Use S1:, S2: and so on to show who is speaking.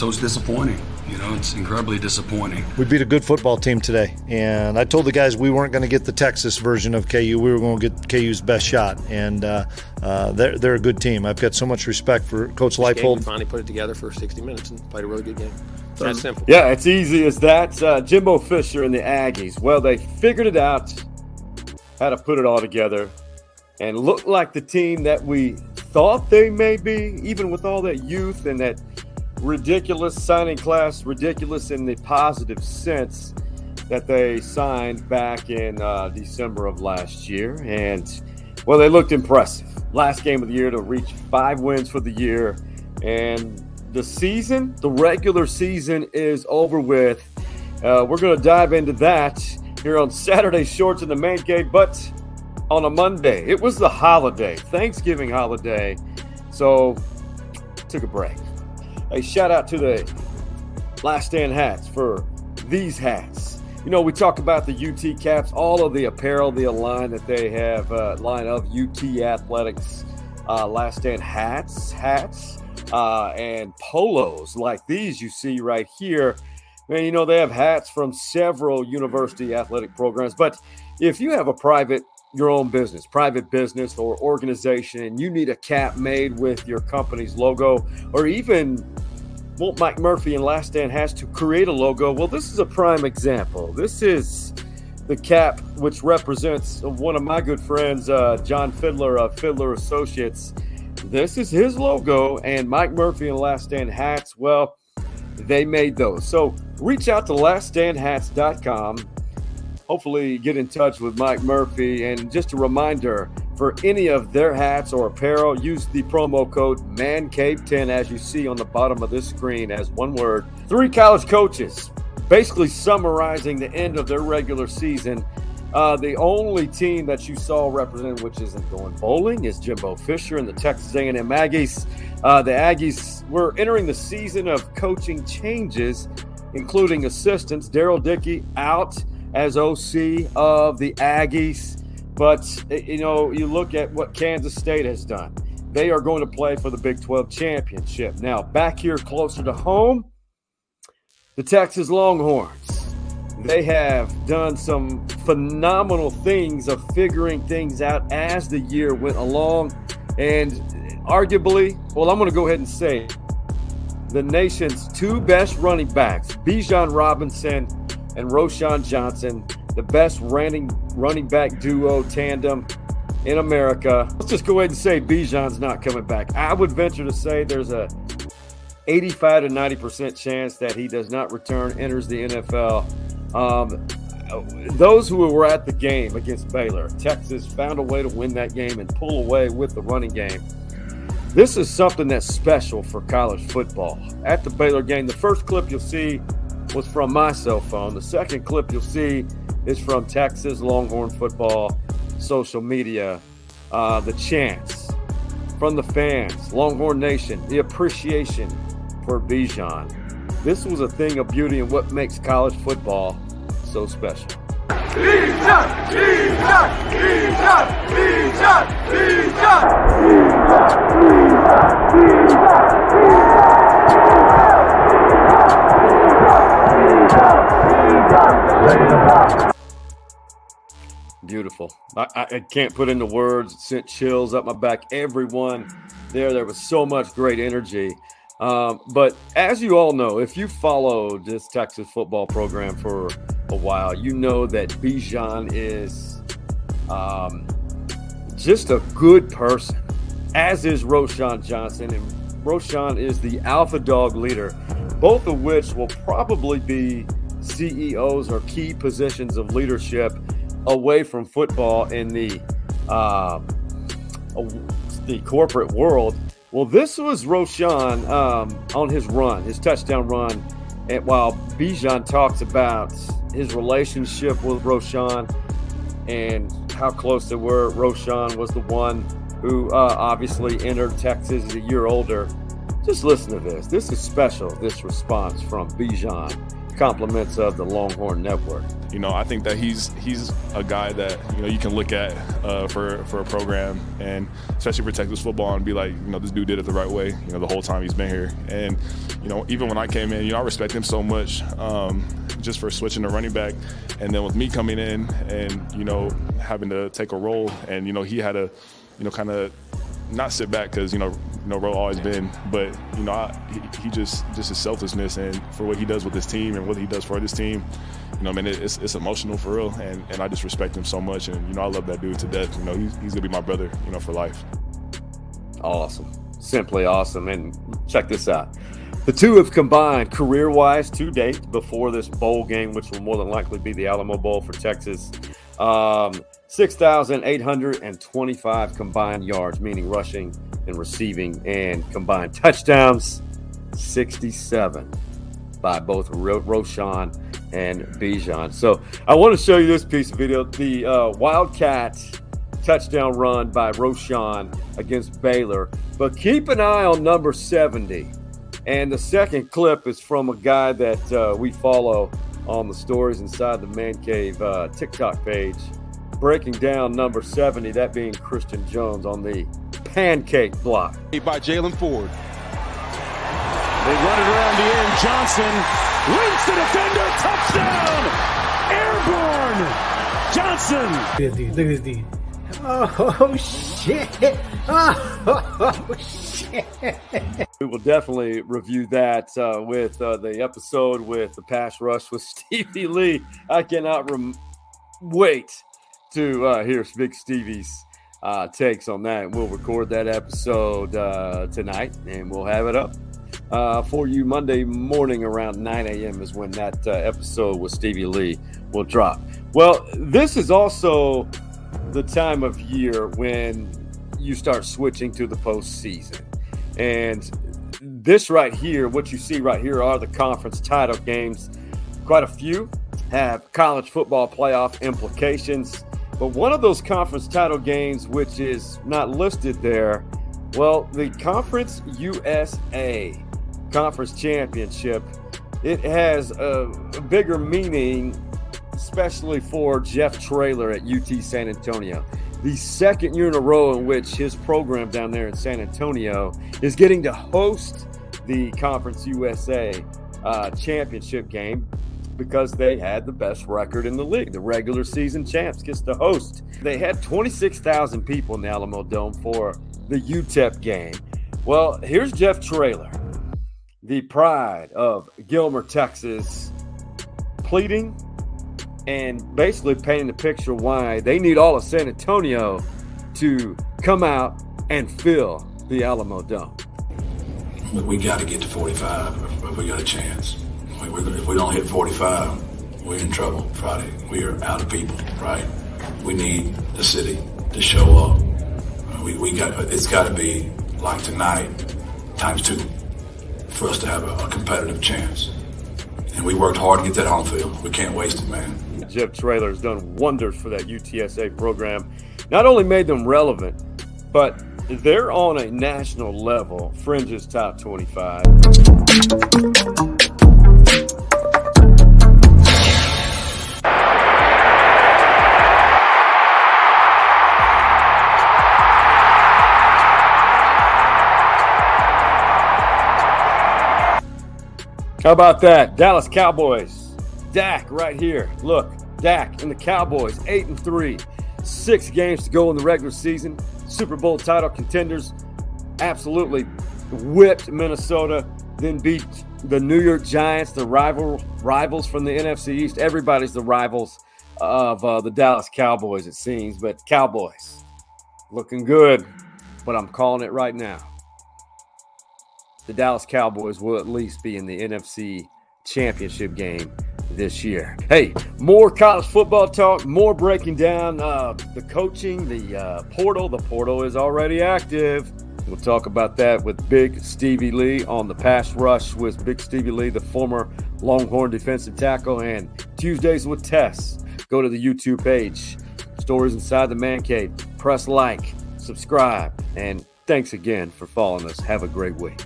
S1: so it's disappointing. You know, it's incredibly disappointing.
S2: We beat a good football team today, and I told the guys we weren't going to get the Texas version of KU. We were going to get KU's best shot, and uh, uh, they're, they're a good team. I've got so much respect for Coach Leipold.
S3: finally put it together for 60 minutes and played a really good game. That's simple.
S4: Yeah, it's easy as that. Uh, Jimbo Fisher and the Aggies. Well, they figured it out, how to put it all together, and looked like the team that we thought they may be, even with all that youth and that ridiculous signing class, ridiculous in the positive sense that they signed back in uh, December of last year. And, well, they looked impressive. Last game of the year to reach five wins for the year. And the season, the regular season is over with. Uh, we're going to dive into that here on Saturday Shorts in the Man Cave, but on a Monday. It was the holiday, Thanksgiving holiday. So, took a break. A shout out to the Last Stand hats for these hats. You know, we talk about the UT caps, all of the apparel, the line that they have, uh, line of UT Athletics uh, Last Stand hats, hats, uh, and polos like these you see right here. Man, you know, they have hats from several university athletic programs. But if you have a private, your own business, private business or organization, and you need a cap made with your company's logo, or even want Mike Murphy and Last Stand has to create a logo, well, this is a prime example. This is the cap, which represents one of my good friends, uh, John Fiddler of Fiddler Associates. This is his logo, and Mike Murphy and Last Stand hats, well, they made those. So reach out to laststandhats.com. Hopefully, get in touch with Mike Murphy. And just a reminder for any of their hats or apparel, use the promo code MANCAVE10 as you see on the bottom of this screen as one word. Three college coaches basically summarizing the end of their regular season uh, the only team that you saw represented, which isn't going bowling, is Jimbo Fisher and the Texas A&M Aggies. Uh, the Aggies were entering the season of coaching changes, including assistants. Darrell Dickey out as OC of the Aggies. But, you know, you look at what Kansas State has done. They are going to play for the Big 12 championship. Now, back here closer to home, the Texas Longhorns they have done some phenomenal things of figuring things out as the year went along. And arguably, well, I'm going to go ahead and say the nation's two best running backs, Bijan Robinson and Roschon Johnson, the best running running back duo tandem in America. Let's just go ahead and say Bijan's not coming back. I would venture to say there's a 85 to 90% chance that he does not return, enters the NFL um, those who were at the game against Baylor, Texas found a way to win that game and pull away with the running game. This is something that's special for college football. At the Baylor game, the first clip you'll see was from my cell phone. The second clip you'll see is from Texas Longhorn football social media. Uh, the chance from the fans, Longhorn Nation, the appreciation for Bijan. This was a thing of beauty and what makes college football so special. Beautiful. I, I, can't put into words. It sent chills up my back. Everyone there, there was so much great energy. Um, but as you all know, if you followed this Texas football program for a while, you know that Bijan is um, just a good person, as is Roschon Johnson. And Roschon is the alpha dog leader, both of which will probably be CEOs or key positions of leadership away from football in the uh, the corporate world well, this was Roschon um, on his run, his touchdown run. And while Bijan talks about his relationship with Roschon and how close they were, Roschon was the one who uh, obviously entered Texas as a year older. Just listen to this. This is special, this response from Bijan compliments of the Longhorn Network.
S5: You know, I think that he's he's a guy that you know you can look at uh, for for a program and especially for Texas football and be like, you know, this dude did it the right way. You know, the whole time he's been here, and you know, even when I came in, you know, I respect him so much um, just for switching to running back, and then with me coming in and you know having to take a role, and you know he had to, you know, kind of not sit back because you know you know Ro always been, but you know I, he, he, just just his selflessness and for what he does with his team and what he does for this team, you know, I mean it, it's, it's emotional for real, and, and I just respect him so much, and you know I love that dude to death. You know he's, he's gonna be my brother, you know, for life.
S4: Awesome, simply awesome, and check this out. The two have combined career wise to date before this bowl game, which will more than likely be the Alamo Bowl for Texas. Um, 6,825 combined yards, meaning rushing and receiving, and combined touchdowns 67 by both Ro- Roschon and Bijan. So I want to show you this piece of video the uh, Wildcat touchdown run by Roschon against Baylor. But keep an eye on number 70. And the second clip is from a guy that uh, we follow on the stories inside the Man Cave uh, TikTok page breaking down number 70, that being Christian Jones on the pancake block.
S6: By Jalen Ford.
S7: They run it around the end. Johnson wins the defender. Touchdown! Airborne! Johnson!
S8: Look at this dude. Look at this dude. Oh, shit. Oh, shit.
S4: We will definitely review that uh, with uh, the episode with the pass rush with Stevie Lee. I cannot rem- wait to uh, hear Big Stevie's uh, takes on that. We'll record that episode uh, tonight and we'll have it up uh, for you Monday morning around 9 a.m. is when that uh, episode with Stevie Lee will drop. Well, this is also the time of year when you start switching to the postseason. And this right here, what you see right here, are the conference title games. Quite a few have college football playoff implications. But one of those conference title games, which is not listed there, well, the Conference USA Conference Championship, it has a, bigger meaning, especially for Jeff Traylor at UT San Antonio. The second year in a row in which his program down there in San Antonio is getting to host the Conference USA uh, championship game because they had the best record in the league. The regular season champs gets to host. They had 26,000 people in the Alamo Dome for the UTEP game. Well, here's Jeff Traylor, the pride of Gilmer, Texas, pleading and basically painting the picture why they need all of San Antonio to come out and fill the Alamo Dome.
S1: We got to get to 45 if we got a chance if we don't hit 45, we're in trouble Friday. We are out of people, right? We need the city to show up. Uh, we, we got it's got to be like tonight times two for us to have a, a competitive chance. And we worked hard to get that home field. We can't waste it, man.
S4: Jeff Traylor has done wonders for that UTSA program. Not only made them relevant, but they're on a national level, fringes top 25. How about that? Dallas Cowboys. Dak right here. Look, Dak and the Cowboys, 8 and 3. Six games to go in the regular season. Super Bowl title contenders. Absolutely whipped Minnesota, then beat the New York Giants, the rival rivals from the NFC East. Everybody's the rivals of uh, the Dallas Cowboys, it seems. But Cowboys looking good, but I'm calling it right now the Dallas Cowboys will at least be in the NFC championship game this year. Hey, more college football talk, more breaking down uh, the coaching, the uh, portal. The portal is already active. We'll talk about that with Big Stevie Lee on the pass rush with Big Stevie Lee, the former Longhorn defensive tackle, and Tuesdays with Tess. Go to the YouTube page, Stories Inside the Man Cave. Press like, subscribe, and thanks again for following us. Have a great week.